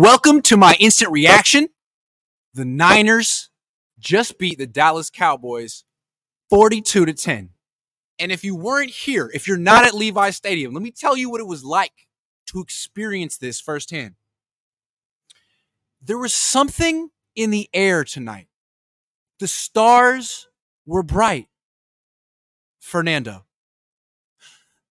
Welcome to my instant reaction. The Niners just beat the Dallas Cowboys 42 to 10. And if you weren't here, if you're not at Levi Stadium, let me tell you what it was like to experience this firsthand. There was something in the air tonight. The stars were bright. Fernando.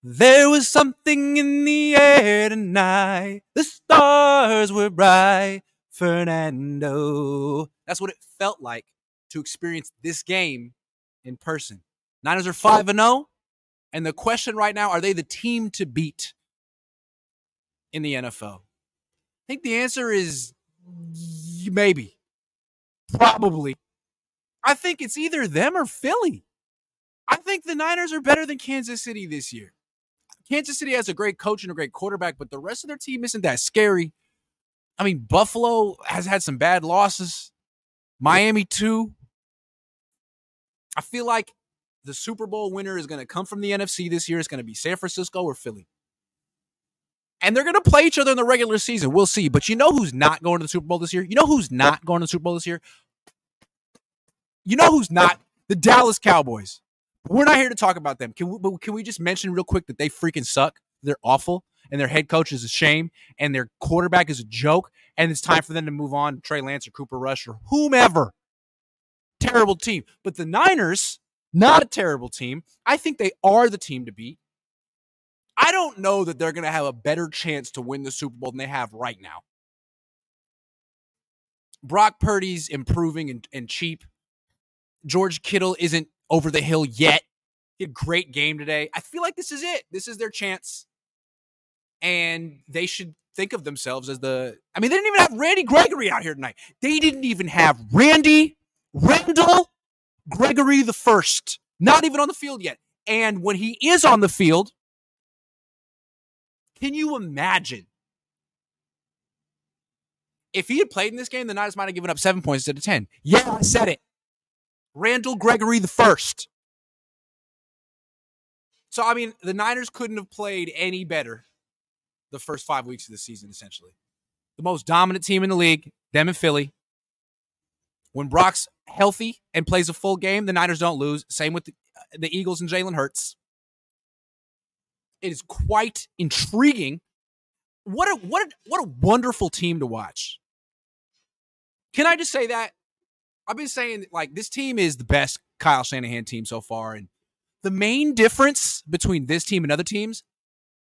There was something in the air tonight. The stars were bright. Fernando. That's what it felt like to experience this game in person. Niners are 5 and 0. And the question right now are they the team to beat in the NFL? I think the answer is maybe. Probably. I think it's either them or Philly. I think the Niners are better than Kansas City this year. Kansas City has a great coach and a great quarterback, but the rest of their team isn't that scary. I mean, Buffalo has had some bad losses. Miami, too. I feel like the Super Bowl winner is going to come from the NFC this year. It's going to be San Francisco or Philly. And they're going to play each other in the regular season. We'll see. But you know who's not going to the Super Bowl this year? You know who's not going to the Super Bowl this year? You know who's not? The Dallas Cowboys. We're not here to talk about them. Can we, but can we just mention real quick that they freaking suck? They're awful, and their head coach is a shame, and their quarterback is a joke, and it's time for them to move on. Trey Lance or Cooper Rush or whomever. Terrible team. But the Niners, not a terrible team. I think they are the team to beat. I don't know that they're going to have a better chance to win the Super Bowl than they have right now. Brock Purdy's improving and, and cheap. George Kittle isn't over the hill yet. He had a great game today. I feel like this is it. This is their chance. And they should think of themselves as the. I mean, they didn't even have Randy Gregory out here tonight. They didn't even have Randy Randall Gregory the first. Not even on the field yet. And when he is on the field, can you imagine if he had played in this game, the Niners might have given up seven points instead of 10. Yeah, I said it. Randall Gregory the first. So, I mean, the Niners couldn't have played any better the first five weeks of the season, essentially. The most dominant team in the league, them and Philly. When Brock's healthy and plays a full game, the Niners don't lose. Same with the, the Eagles and Jalen Hurts. It is quite intriguing. What a what a, what a wonderful team to watch. Can I just say that? I've been saying like this team is the best Kyle Shanahan team so far, and the main difference between this team and other teams.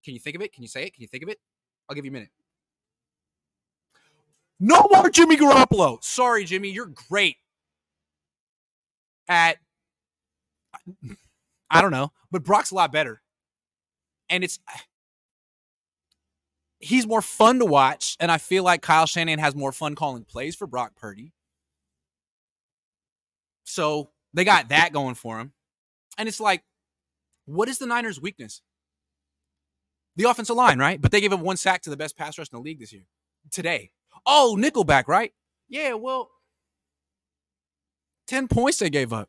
Can you think of it? Can you say it? Can you think of it? I'll give you a minute. No more Jimmy Garoppolo. Sorry, Jimmy, you're great at I don't know, but Brock's a lot better. And it's he's more fun to watch, and I feel like Kyle Shanahan has more fun calling plays for Brock Purdy. So they got that going for them. And it's like, what is the Niners' weakness? The offensive line, right? But they gave up one sack to the best pass rush in the league this year. Today. Oh, Nickelback, right? Yeah, well, 10 points they gave up.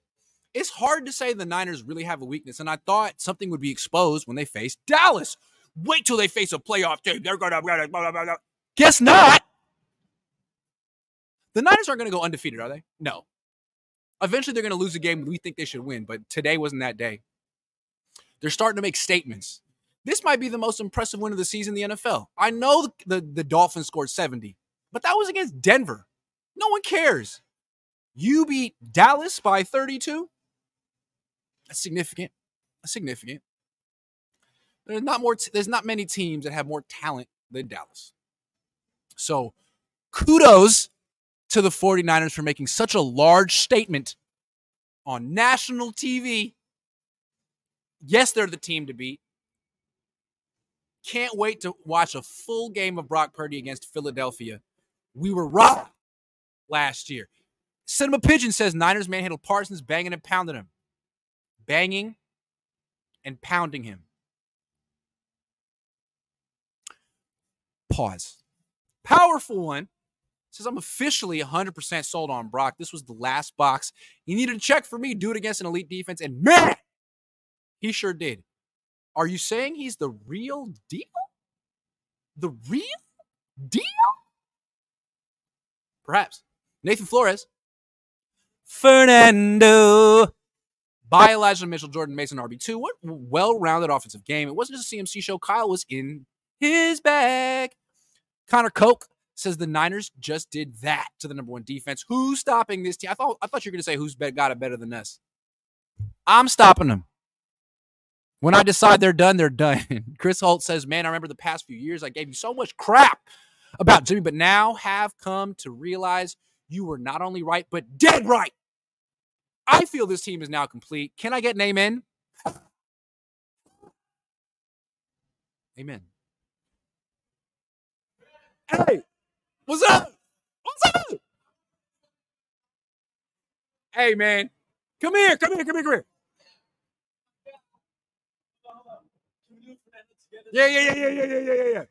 It's hard to say the Niners really have a weakness, and I thought something would be exposed when they face Dallas. Wait till they face a playoff team. They're gonna blah, blah, blah, guess not. The Niners aren't gonna go undefeated, are they? No. Eventually, they're going to lose a game we think they should win, but today wasn't that day. They're starting to make statements. This might be the most impressive win of the season in the NFL. I know the, the, Dolphins scored 70, but that was against Denver. No one cares. You beat Dallas by 32. That's significant. That's significant. There's not more. T- there's not many teams that have more talent than Dallas. So, kudos to the 49ers for making such a large statement on national TV. Yes, they're the team to beat. Can't wait to watch a full game of Brock Purdy against Philadelphia. We were robbed last year. Cinema Pigeon says Niners manhandled Parsons, banging and pounding him. Banging and pounding him. Pause. Powerful one says I'm officially 100% sold on Brock. This was the last box you needed to check for me. Do it against an elite defense, and man, he sure did. Are you saying he's the real deal? The real deal? Perhaps. Nathan Flores. Fernando. By Elijah Mitchell, Jordan Mason, RB2. What well rounded offensive game. It wasn't just a CMC show. Kyle was in his bag. Connor Koch says the Niners just did that to the number one defense. Who's stopping this team? I thought I thought you were going to say who's got it better than us. I'm stopping them. When I decide they're done, they're done. Chris Holt says, Man, I remember the past few years I gave you so much crap about Jimmy, but now have come to realize you were not only right, but dead right. I feel this team is now complete. Can I get an amen? Amen. Hey, what's up? What's up? Hey, man, come here, come here, come here, come here. Yeah, yeah, yeah, yeah, yeah, yeah, yeah, yeah.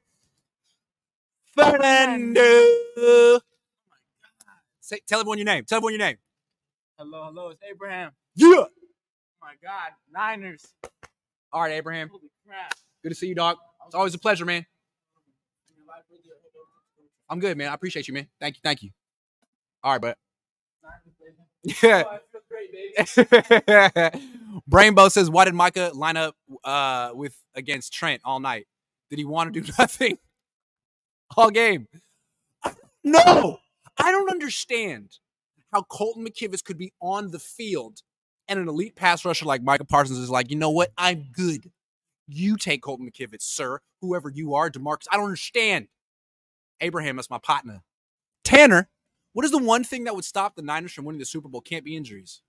Fernando. Say, tell everyone your name. Tell everyone your name. Hello, hello. It's Abraham. Yeah. Oh my God, Niners. All right, Abraham. Holy crap. Good to see you, dog. It's always a pleasure, man. I'm good, man. I appreciate you, man. Thank you, thank you. All right, but yeah. Brainbow says, "Why did Micah line up uh, with against Trent all night? Did he want to do nothing all game? No, I don't understand how Colton McKivitz could be on the field and an elite pass rusher like Micah Parsons is like, you know what? I'm good. You take Colton McKivitz, sir. Whoever you are, Demarcus. I don't understand. Abraham, that's my partner. Tanner, what is the one thing that would stop the Niners from winning the Super Bowl? Can't be injuries.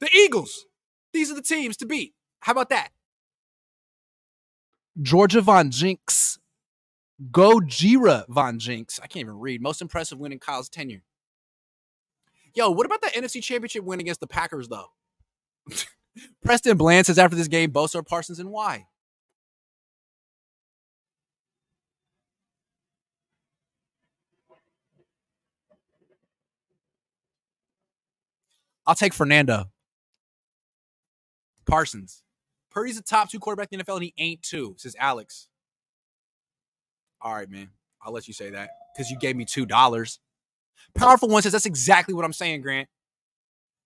The Eagles. These are the teams to beat. How about that? Georgia Von Jinx. Gojira Von Jinx. I can't even read. Most impressive win in Kyle's tenure. Yo, what about the NFC Championship win against the Packers, though? Preston Bland says after this game, Bosa Parsons and why? I'll take Fernando. Parsons. Purdy's the top two quarterback in the NFL, and he ain't two, says Alex. All right, man. I'll let you say that because you gave me two dollars. Powerful one says that's exactly what I'm saying, Grant.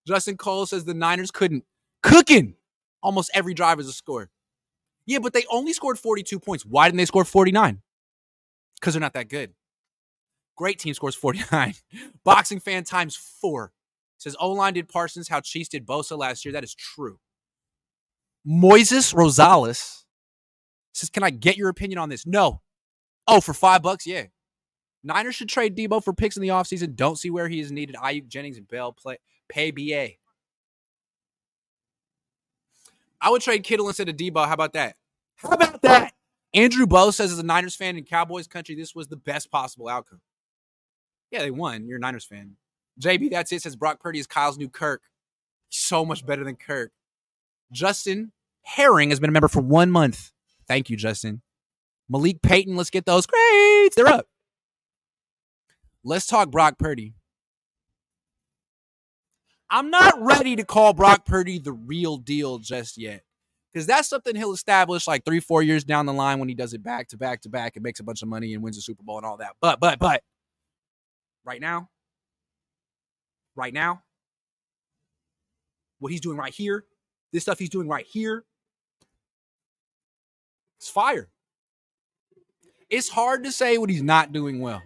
Justin Cole says the Niners couldn't cooking almost every drive as a score. Yeah, but they only scored 42 points. Why didn't they score 49? Because they're not that good. Great team scores 49. Boxing fan times four says oh, O line did Parsons how Chiefs did Bosa last year. That is true. Moises Rosales says, Can I get your opinion on this? No. Oh, for five bucks? Yeah. Niners should trade Deebo for picks in the offseason. Don't see where he is needed. Aiyuk, Jennings, and Bell play pay BA. I would trade Kittle instead of Deebo. How about that? How about that? Andrew Bowe says, as a Niners fan in Cowboys country, this was the best possible outcome. Yeah, they won. You're a Niners fan. JB, that's it. Says Brock Purdy is Kyle's new Kirk. So much better than Kirk. Justin Herring has been a member for one month. Thank you, Justin. Malik Payton, let's get those grades. They're up. Let's talk Brock Purdy. I'm not ready to call Brock Purdy the real deal just yet. Because that's something he'll establish like three, four years down the line when he does it back to back to back and makes a bunch of money and wins a Super Bowl and all that. But, but, but, right now, right now, what he's doing right here, this stuff he's doing right here, it's fire. It's hard to say what he's not doing well.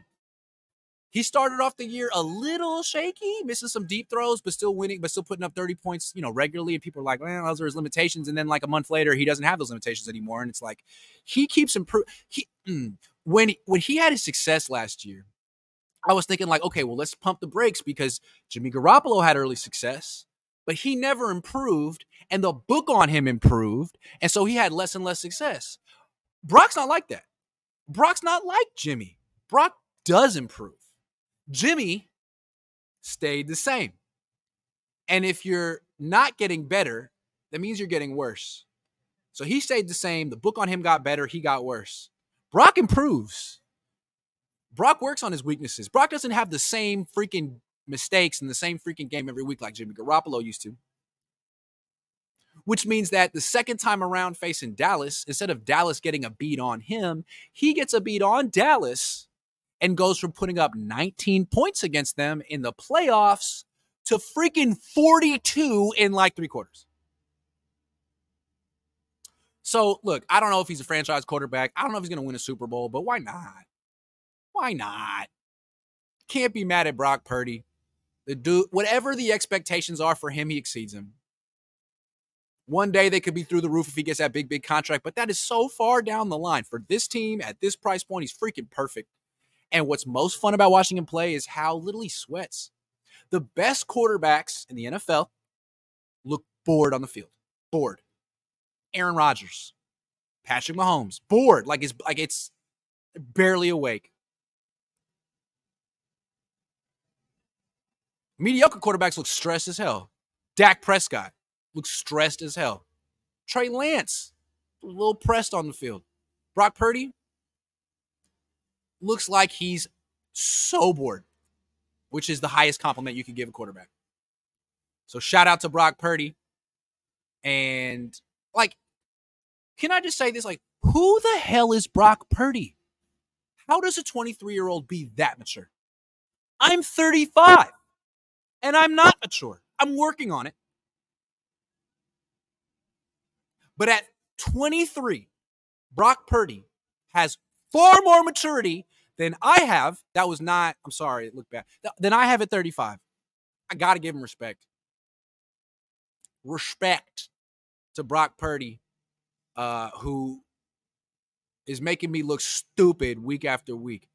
He started off the year a little shaky, missing some deep throws, but still winning, but still putting up 30 points, you know, regularly. And people are like, well, those are his limitations. And then like a month later, he doesn't have those limitations anymore. And it's like he keeps improving. He mm, when he, when he had his success last year, I was thinking like, okay, well, let's pump the brakes because Jimmy Garoppolo had early success, but he never improved, and the book on him improved, and so he had less and less success. Brock's not like that. Brock's not like Jimmy. Brock does improve. Jimmy stayed the same. And if you're not getting better, that means you're getting worse. So he stayed the same. The book on him got better. He got worse. Brock improves. Brock works on his weaknesses. Brock doesn't have the same freaking mistakes in the same freaking game every week like Jimmy Garoppolo used to. Which means that the second time around facing Dallas, instead of Dallas getting a beat on him, he gets a beat on Dallas and goes from putting up 19 points against them in the playoffs to freaking 42 in like three quarters. So, look, I don't know if he's a franchise quarterback. I don't know if he's going to win a Super Bowl, but why not? Why not? Can't be mad at Brock Purdy. The dude, whatever the expectations are for him, he exceeds them. One day they could be through the roof if he gets that big, big contract, but that is so far down the line. For this team at this price point, he's freaking perfect. And what's most fun about watching him play is how little he sweats. The best quarterbacks in the NFL look bored on the field. Bored. Aaron Rodgers, Patrick Mahomes, bored, like it's like it's barely awake. Mediocre quarterbacks look stressed as hell. Dak Prescott looks stressed as hell. Trey Lance, a little pressed on the field. Brock Purdy looks like he's so bored, which is the highest compliment you can give a quarterback. So shout out to Brock Purdy. And like, can I just say this? Like, who the hell is Brock Purdy? How does a 23 year old be that mature? I'm 35 and I'm not mature. I'm working on it. But at 23, Brock Purdy has far more maturity than I have. That was not, I'm sorry, it looked bad. Than I have at 35. I got to give him respect. Respect to Brock Purdy, uh, who is making me look stupid week after week.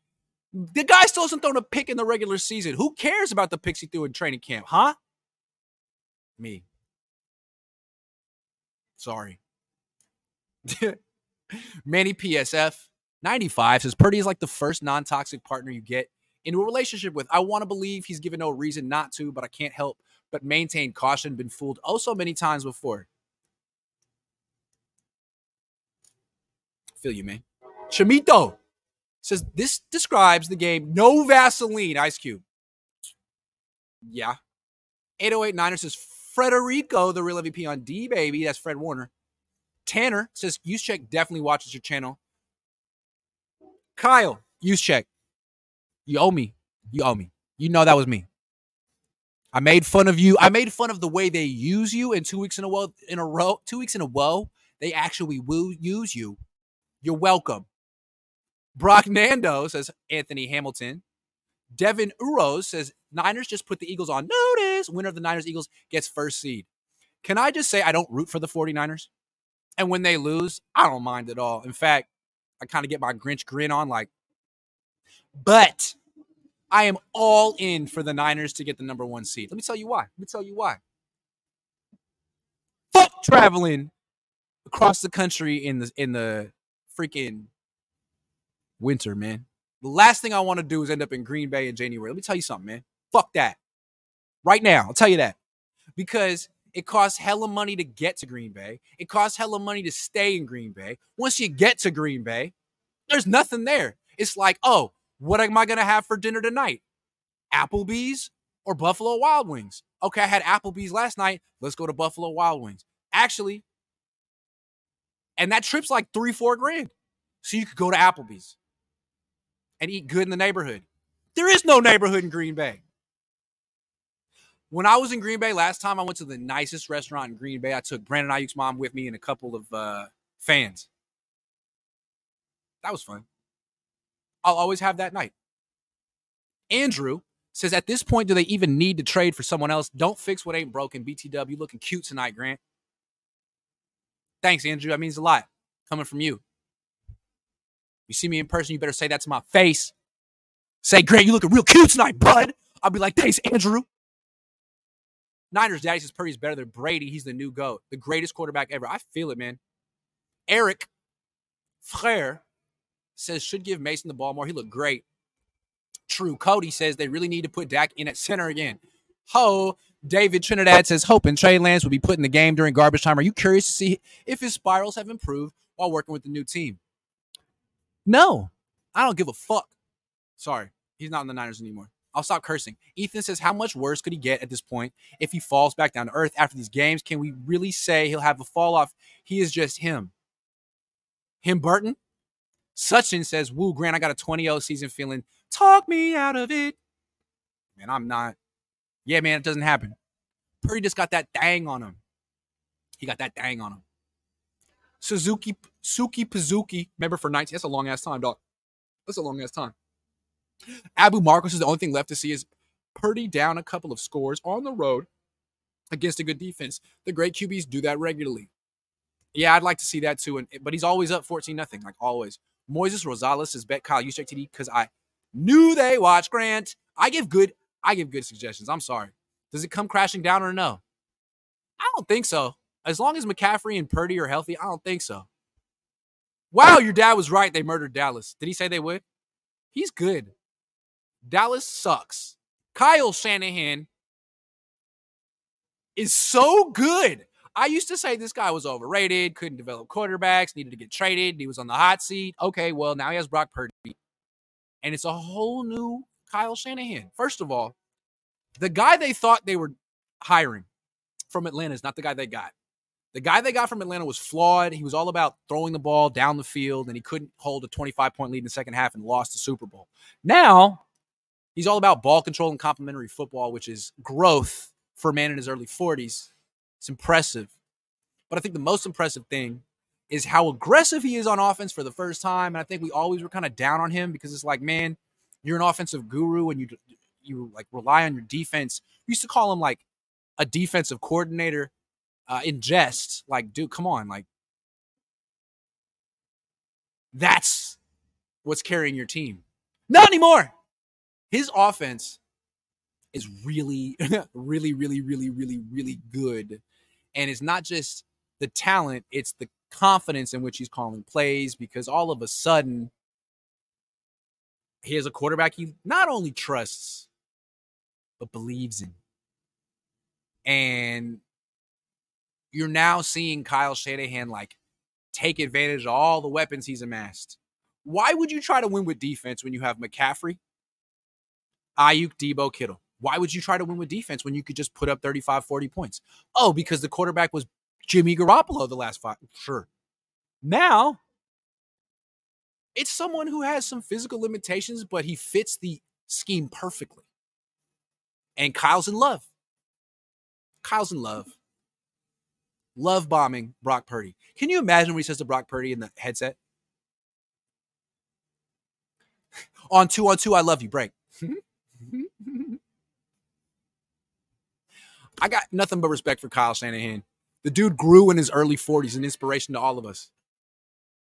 The guy still hasn't thrown a pick in the regular season. Who cares about the picks he threw in training camp, huh? Me. Sorry. Manny PSF 95 says Purdy is like the first non toxic partner you get into a relationship with. I want to believe he's given no reason not to, but I can't help but maintain caution. Been fooled oh so many times before. Feel you, man. Chamito says this describes the game no Vaseline, Ice Cube. Yeah. 808 Niners says Frederico, the real MVP on D, baby. That's Fred Warner. Tanner says, Juszczyk definitely watches your channel. Kyle, Juszczyk. You owe me. You owe me. You know that was me. I made fun of you. I made fun of the way they use you in two weeks in a row. In a row, two weeks in a row, they actually will use you. You're welcome. Brock Nando says Anthony Hamilton. Devin Uros says Niners just put the Eagles on notice. Winner of the Niners Eagles gets first seed. Can I just say I don't root for the 49ers? And when they lose, I don't mind at all. In fact, I kind of get my Grinch grin on, like, but I am all in for the Niners to get the number one seed. Let me tell you why. Let me tell you why. Fuck traveling across the country in the in the freaking winter, man. The last thing I want to do is end up in Green Bay in January. Let me tell you something, man. Fuck that. Right now, I'll tell you that. Because it costs hella money to get to Green Bay. It costs hella money to stay in Green Bay. Once you get to Green Bay, there's nothing there. It's like, oh, what am I going to have for dinner tonight? Applebee's or Buffalo Wild Wings? Okay, I had Applebee's last night. Let's go to Buffalo Wild Wings. Actually, and that trip's like three, four grand. So you could go to Applebee's and eat good in the neighborhood. There is no neighborhood in Green Bay. When I was in Green Bay last time, I went to the nicest restaurant in Green Bay. I took Brandon Aiyuk's mom with me and a couple of uh, fans. That was fun. I'll always have that night. Andrew says, at this point, do they even need to trade for someone else? Don't fix what ain't broken. BTW looking cute tonight, Grant. Thanks, Andrew. That means a lot coming from you. You see me in person, you better say that to my face. Say, Grant, you looking real cute tonight, bud. I'll be like, thanks, Andrew. Niners daddy says Purdy's better than Brady. He's the new GOAT, the greatest quarterback ever. I feel it, man. Eric Frere says should give Mason the ball more. He looked great. True. Cody says they really need to put Dak in at center again. Ho. David Trinidad says hoping Trey Lance will be put in the game during garbage time. Are you curious to see if his spirals have improved while working with the new team? No, I don't give a fuck. Sorry, he's not in the Niners anymore. I'll stop cursing. Ethan says, How much worse could he get at this point if he falls back down to earth after these games? Can we really say he'll have a fall off? He is just him. Him Burton? Sachin says, Woo, Grant, I got a 20 0 season feeling talk me out of it. Man, I'm not. Yeah, man, it doesn't happen. Purdy just got that dang on him. He got that dang on him. Suzuki, Suki Pazuki. Remember for 19. That's a long ass time, dog. That's a long ass time. Abu Marcos is the only thing left to see is Purdy down a couple of scores on the road against a good defense. The great QBs do that regularly. Yeah, I'd like to see that too. And but he's always up 14 nothing, like always. Moises Rosales is bet Kyle Juszczyk TD because I knew they watch Grant. I give good, I give good suggestions. I'm sorry. Does it come crashing down or no? I don't think so. As long as McCaffrey and Purdy are healthy, I don't think so. Wow, your dad was right. They murdered Dallas. Did he say they would? He's good. Dallas sucks. Kyle Shanahan is so good. I used to say this guy was overrated, couldn't develop quarterbacks, needed to get traded, he was on the hot seat. Okay, well, now he has Brock Purdy. And it's a whole new Kyle Shanahan. First of all, the guy they thought they were hiring from Atlanta is not the guy they got. The guy they got from Atlanta was flawed. He was all about throwing the ball down the field, and he couldn't hold a 25 point lead in the second half and lost the Super Bowl. Now, he's all about ball control and complementary football, which is growth for a man in his early 40s. It's impressive. But I think the most impressive thing is how aggressive he is on offense for the first time. And I think we always were kind of down on him because it's like, man, you're an offensive guru and you you like rely on your defense. We used to call him like a defensive coordinator uh, in jest. Like, dude, come on, like that's what's carrying your team. Not anymore. His offense is really, really, really, really, really, really good. And it's not just the talent, it's the confidence in which he's calling plays because all of a sudden he has a quarterback he not only trusts, but believes in. And you're now seeing Kyle Shanahan like take advantage of all the weapons he's amassed. Why would you try to win with defense when you have McCaffrey, Aiyuk, Deebo, Kittle? Why would you try to win with defense when you could just put up 35, 40 points? Oh, because the quarterback was Jimmy Garoppolo the last five. Sure. Now, it's someone who has some physical limitations, but he fits the scheme perfectly. And Kyle's in love. Kyle's in love. Love bombing Brock Purdy. Can you imagine what he says to Brock Purdy in the headset? on two, on two, I love you. Break. I got nothing but respect for Kyle Shanahan. The dude grew in his early 40s, an inspiration to all of us.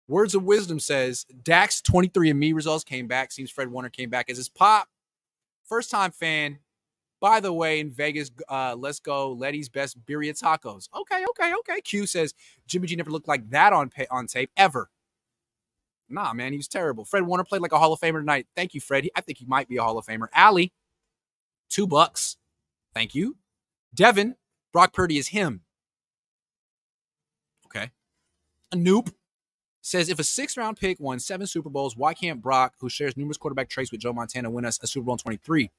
Words of Wisdom says Dak's 23andMe results came back. Seems Fred Warner came back as his pop. First time fan. By the way, in Vegas, uh, let's go. Letty's best birria tacos. Okay, okay, okay. Q says Jimmy G never looked like that on pay- on tape ever. Nah, man, he was terrible. Fred Warner played like a Hall of Famer tonight. Thank you, Fred. I think he might be a Hall of Famer. Allie, two bucks. Thank you. Devin, Brock Purdy is him. Okay. Anoop says if a six round pick won seven Super Bowls, why can't Brock, who shares numerous quarterback traits with Joe Montana, win us a Super Bowl in 23?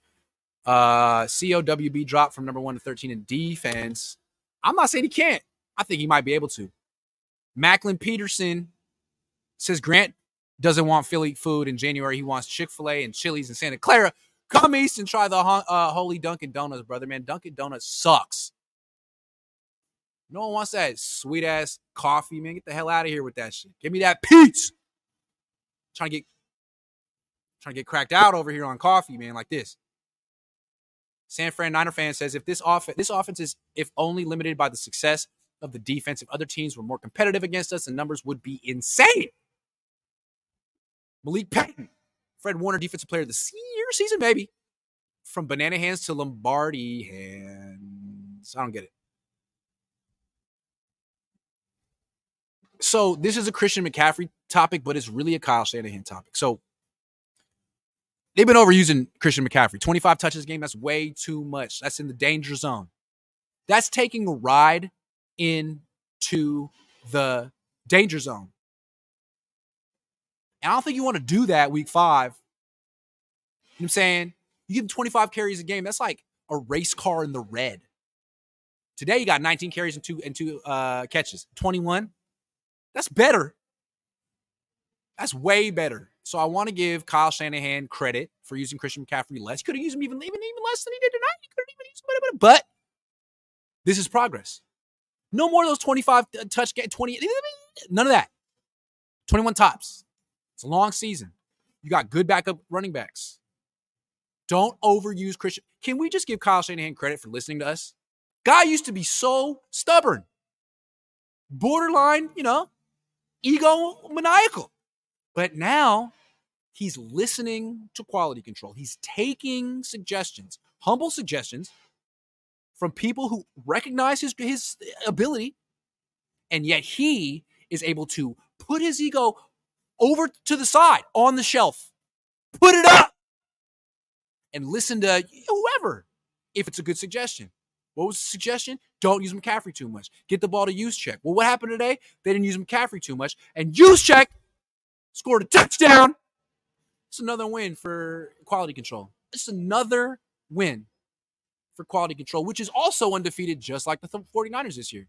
Uh, COWB dropped from number one to 13 in defense. I'm not saying he can't. I think he might be able to. Macklin Peterson says Grant doesn't want Philly food in January. He wants Chick fil A and Chili's in Santa Clara. Come east and try the uh, holy Dunkin' Donuts, brother, man. Dunkin' Donuts sucks. No one wants that sweet ass coffee, man. Get the hell out of here with that shit. Give me that pizza. Trying to get trying to get cracked out over here on coffee, man, like this. San Fran Niner fan says if this offense this offense is if only limited by the success of the defense, if other teams were more competitive against us, the numbers would be insane. Malik Patton, Fred Warner, defensive player of the year season, maybe. From banana hands to Lombardi hands. I don't get it. So this is a Christian McCaffrey topic, but it's really a Kyle Shanahan topic. So they've been overusing Christian McCaffrey. 25 touches a game, that's way too much. That's in the danger zone. That's taking a ride into the danger zone. And I don't think you want to do that week five. You know what I'm saying? You give him 25 carries a game. That's like a race car in the red. Today you got 19 carries and two and two uh, catches. 21. That's better. That's way better So I want to give Kyle Shanahan credit for using Christian McCaffrey less. He could have used him even, even, even less than he did tonight. He could have even used him, but this is progress. No more of those 25 uh, touch get 20, none of that. 21 tops. It's a long season. You got good backup running backs. Don't overuse Christian. Can we just give Kyle Shanahan credit for listening to us? Guy used to be so stubborn, borderline, you know, ego maniacal. But now he's listening to quality control. He's taking suggestions, humble suggestions from people who recognize his, his ability. And yet he is able to put his ego over to the side on the shelf, put it up, and listen to whoever if it's a good suggestion. What was the suggestion? Don't use McCaffrey too much. Get the ball to Juszczyk. Well, what happened today? They didn't use McCaffrey too much, and Juszczyk scored a touchdown. It's another win for quality control. It's another win for quality control, which is also undefeated, just like the 49ers this year.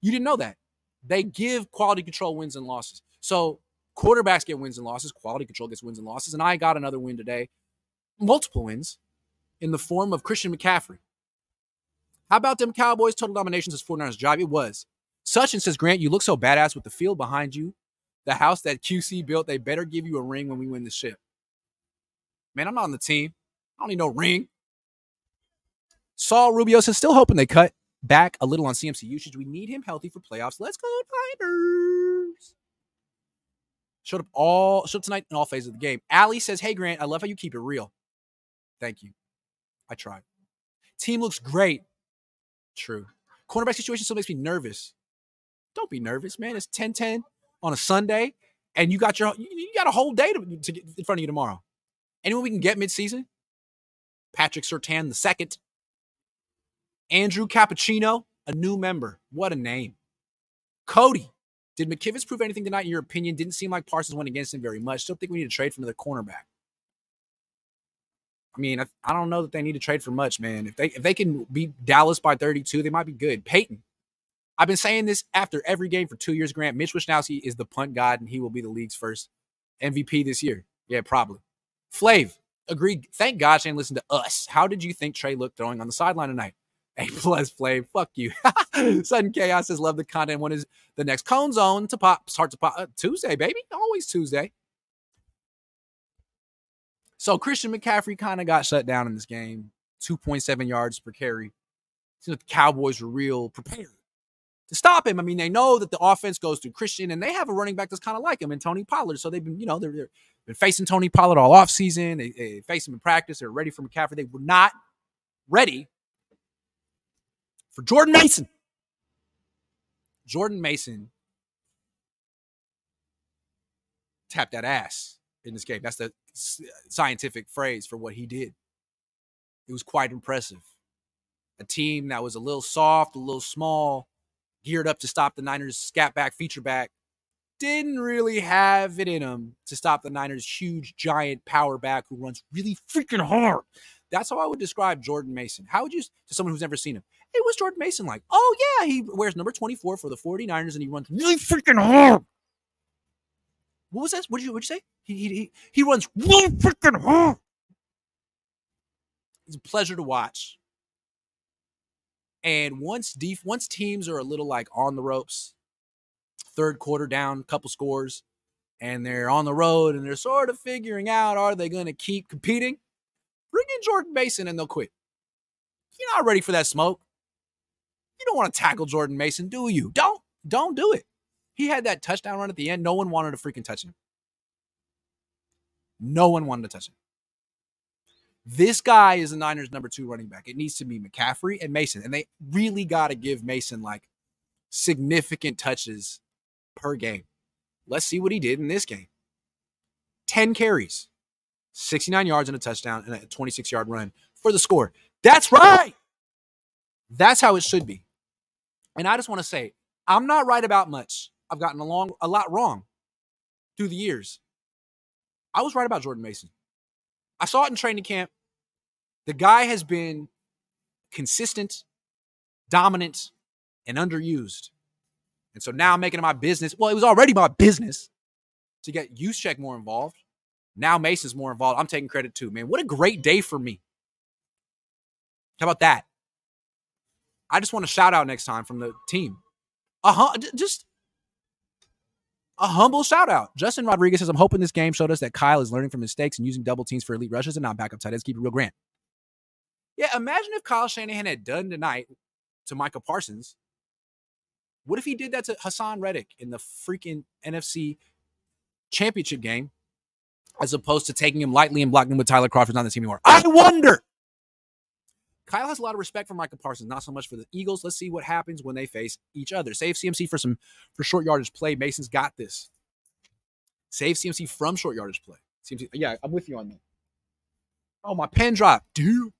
You didn't know that. They give quality control wins and losses. So quarterbacks get wins and losses, quality control gets wins and losses. And I got another win today, multiple wins in the form of Christian McCaffrey. How about them Cowboys? Total dominations is 49ers job. It was. Such and says, Grant, you look so badass with the field behind you. The house that QC built, they better give you a ring when we win the ship. Man, I'm not on the team. I don't need no ring. Saul Rubio says, still hoping they cut back a little on CMC usage. We need him healthy for playoffs. Let's go, Niners. Showed up all showed up tonight in all phases of the game. Allie says, Hey Grant, I love how you keep it real. Thank you. I tried. Team looks great. True. Cornerback situation still makes me nervous. Don't be nervous, man. It's 10-10 on a Sunday, and you got your you got a whole day to, to get in front of you tomorrow. Anyone we can get midseason? Patrick Surtain the second. Andrew Cappuccino, a new member. What a name. Cody, did McKivitz prove anything tonight in your opinion? Didn't seem like Parsons went against him very much. Still think we need to trade for another cornerback. I mean, I, I, don't know that they need to trade for much, man. If they if they can beat Dallas by 32, they might be good. Peyton, I've been saying this after every game for two years. Grant Mitch Wishnowsky is the punt god, and he will be the league's first MVP this year. Yeah, probably. Flav, agreed. Thank God Shane listened to us. How did you think Trey looked throwing on the sideline tonight? A plus Flav, fuck you. Sudden chaos says love the content. When is the next Cohn Zone to pop? Start to pop uh, Tuesday, baby. Always Tuesday. So Christian McCaffrey kind of got shut down in this game. 2.7 yards per carry. The Cowboys were real prepared to stop him. I mean, they know that the offense goes through Christian, and they have a running back that's kind of like him and Tony Pollard. So they've been, you know, they're, they're been facing Tony Pollard all offseason. They, they face him in practice. They're ready for McCaffrey. They were not ready for Jordan Mason. Jordan Mason tapped that ass in this game. That's the scientific phrase for what he did. It was quite impressive. A team that was a little soft, a little small, geared up to stop the Niners' scat back, feature back, didn't really have it in him to stop the Niners' huge, giant power back who runs really freaking hard. That's how I would describe Jordan Mason. How would you, to someone who's never seen him, it was Jordan Mason like, oh yeah, he wears number 24 for the 49ers and he runs really freaking hard. What was that? What did you, what'd you say? He, he, he runs really freaking hard. It's a pleasure to watch. And once def- once teams are a little like on the ropes, third quarter down, couple scores, and they're on the road and they're sort of figuring out are they going to keep competing? Bring in Jordan Mason and they'll quit. You're not ready for that smoke. You don't want to tackle Jordan Mason, do you? Don't. Don't do it. He had that touchdown run at the end. No one wanted to freaking touch him. No one wanted to touch him. This guy is the Niners' number two running back. It needs to be McCaffrey and Mason. And they really got to give Mason like significant touches per game. Let's see what he did in this game 10 carries, 69 yards and a touchdown, and a 26 yard run for the score. That's right. That's how it should be. And I just want to say, I'm not right about much. I've gotten along a lot wrong through the years. I was right about Jordan Mason. I saw it in training camp. The guy has been consistent, dominant, and underused. And so now I'm making it my business. Well, it was already my business to get check more involved. Now Mason's more involved. I'm taking credit too, man. What a great day for me. How about that? I just want a shout out next time from the team. Uh huh. Just a humble shout out. Justin Rodriguez says, I'm hoping this game showed us that Kyle is learning from mistakes and using double teams for elite rushes and not backup tight ends. Keep it real, Grant. Yeah, imagine if Kyle Shanahan had done tonight to Micah Parsons. What if he did that to Haason Reddick in the freaking NFC championship game, as opposed to taking him lightly and blocking him with Tyler Crawford on the team anymore? I wonder. Kyle has a lot of respect for Micah Parsons, not so much for the Eagles. Let's see what happens when they face each other. Save CMC for some for short yardage play. Mason's got this. Save CMC from short yardage play. CMC, yeah, I'm with you on that. Oh, my pen drop, dude.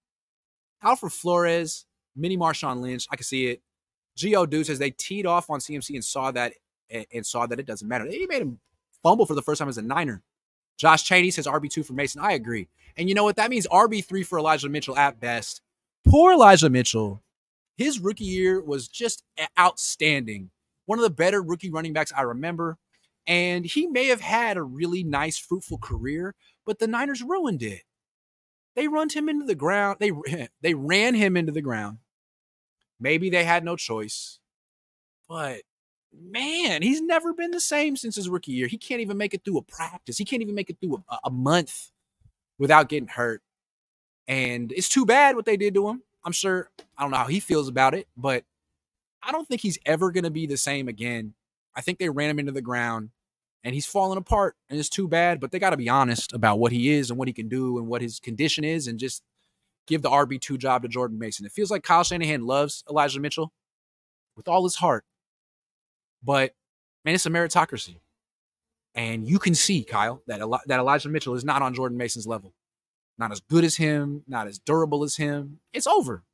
Alfred Flores, mini Marshawn Lynch. I can see it. Geo Dude says they teed off on CMC and saw that and saw that it doesn't matter. He made him fumble for the first time as a Niner. Josh Cheney says RB2 for Mason. I agree. And you know what? That means RB3 for Elijah Mitchell at best. Poor Elijah Mitchell. His rookie year was just outstanding. One of the better rookie running backs I remember. And he may have had a really nice, fruitful career, but the Niners ruined it. They run him into the ground. They they ran him into the ground. Maybe they had no choice. But man, he's never been the same since his rookie year. He can't even make it through a practice. He can't even make it through a, a month without getting hurt. And it's too bad what they did to him. I'm sure I don't know how he feels about it, but I don't think he's ever going to be the same again. I think they ran him into the ground and he's falling apart and it's too bad, but they got to be honest about what he is and what he can do and what his condition is and just give the RB2 job to Jordan Mason. It feels like Kyle Shanahan loves Elijah Mitchell with all his heart. But man, it's a meritocracy. And you can see, Kyle, that, that Elijah Mitchell is not on Jordan Mason's level. Not as good as him, not as durable as him. It's over.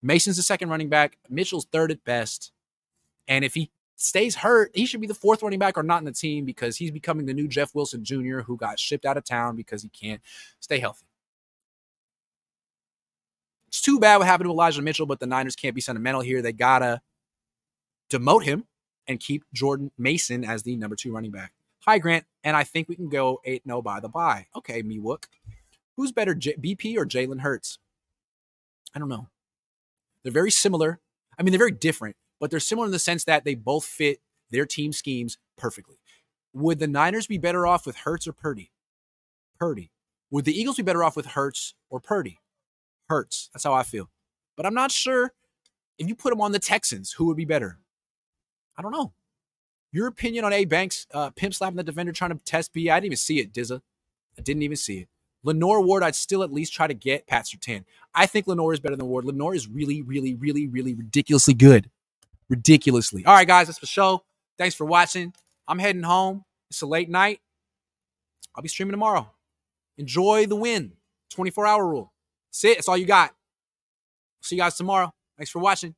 Mason's the second running back. Mitchell's third at best. And if he stays hurt, he should be the fourth running back or not in the team because he's becoming the new Jeff Wilson Jr., who got shipped out of town because he can't stay healthy. It's too bad what happened to Elijah Mitchell, but the Niners can't be sentimental here. They gotta demote him and keep Jordan Mason as the number two running back. Hi, Grant, and I think we can go 8 0 by the bye. Okay, me Wook. Who's better, J- BP or Jalen Hurts? I don't know. They're very similar. I mean, they're very different, but they're similar in the sense that they both fit their team schemes perfectly. Would the Niners be better off with Hurts or Purdy? Purdy. Would the Eagles be better off with Hurts or Purdy? Hurts. That's how I feel. But I'm not sure if you put them on the Texans, who would be better? I don't know. Your opinion on A Banks uh, pimp slapping the defender trying to test B? I didn't even see it, Dizza. I didn't even see it. Lenoir Ward, I'd still at least try to get Pat Surtain. I think Lenore is better than Ward. Lenore is really, really, really, really ridiculously good. Ridiculously. All right, guys, that's the show. Thanks for watching. I'm heading home. It's a late night. I'll be streaming tomorrow. Enjoy the win. 24 hour rule. That's it. That's all you got. See you guys tomorrow. Thanks for watching.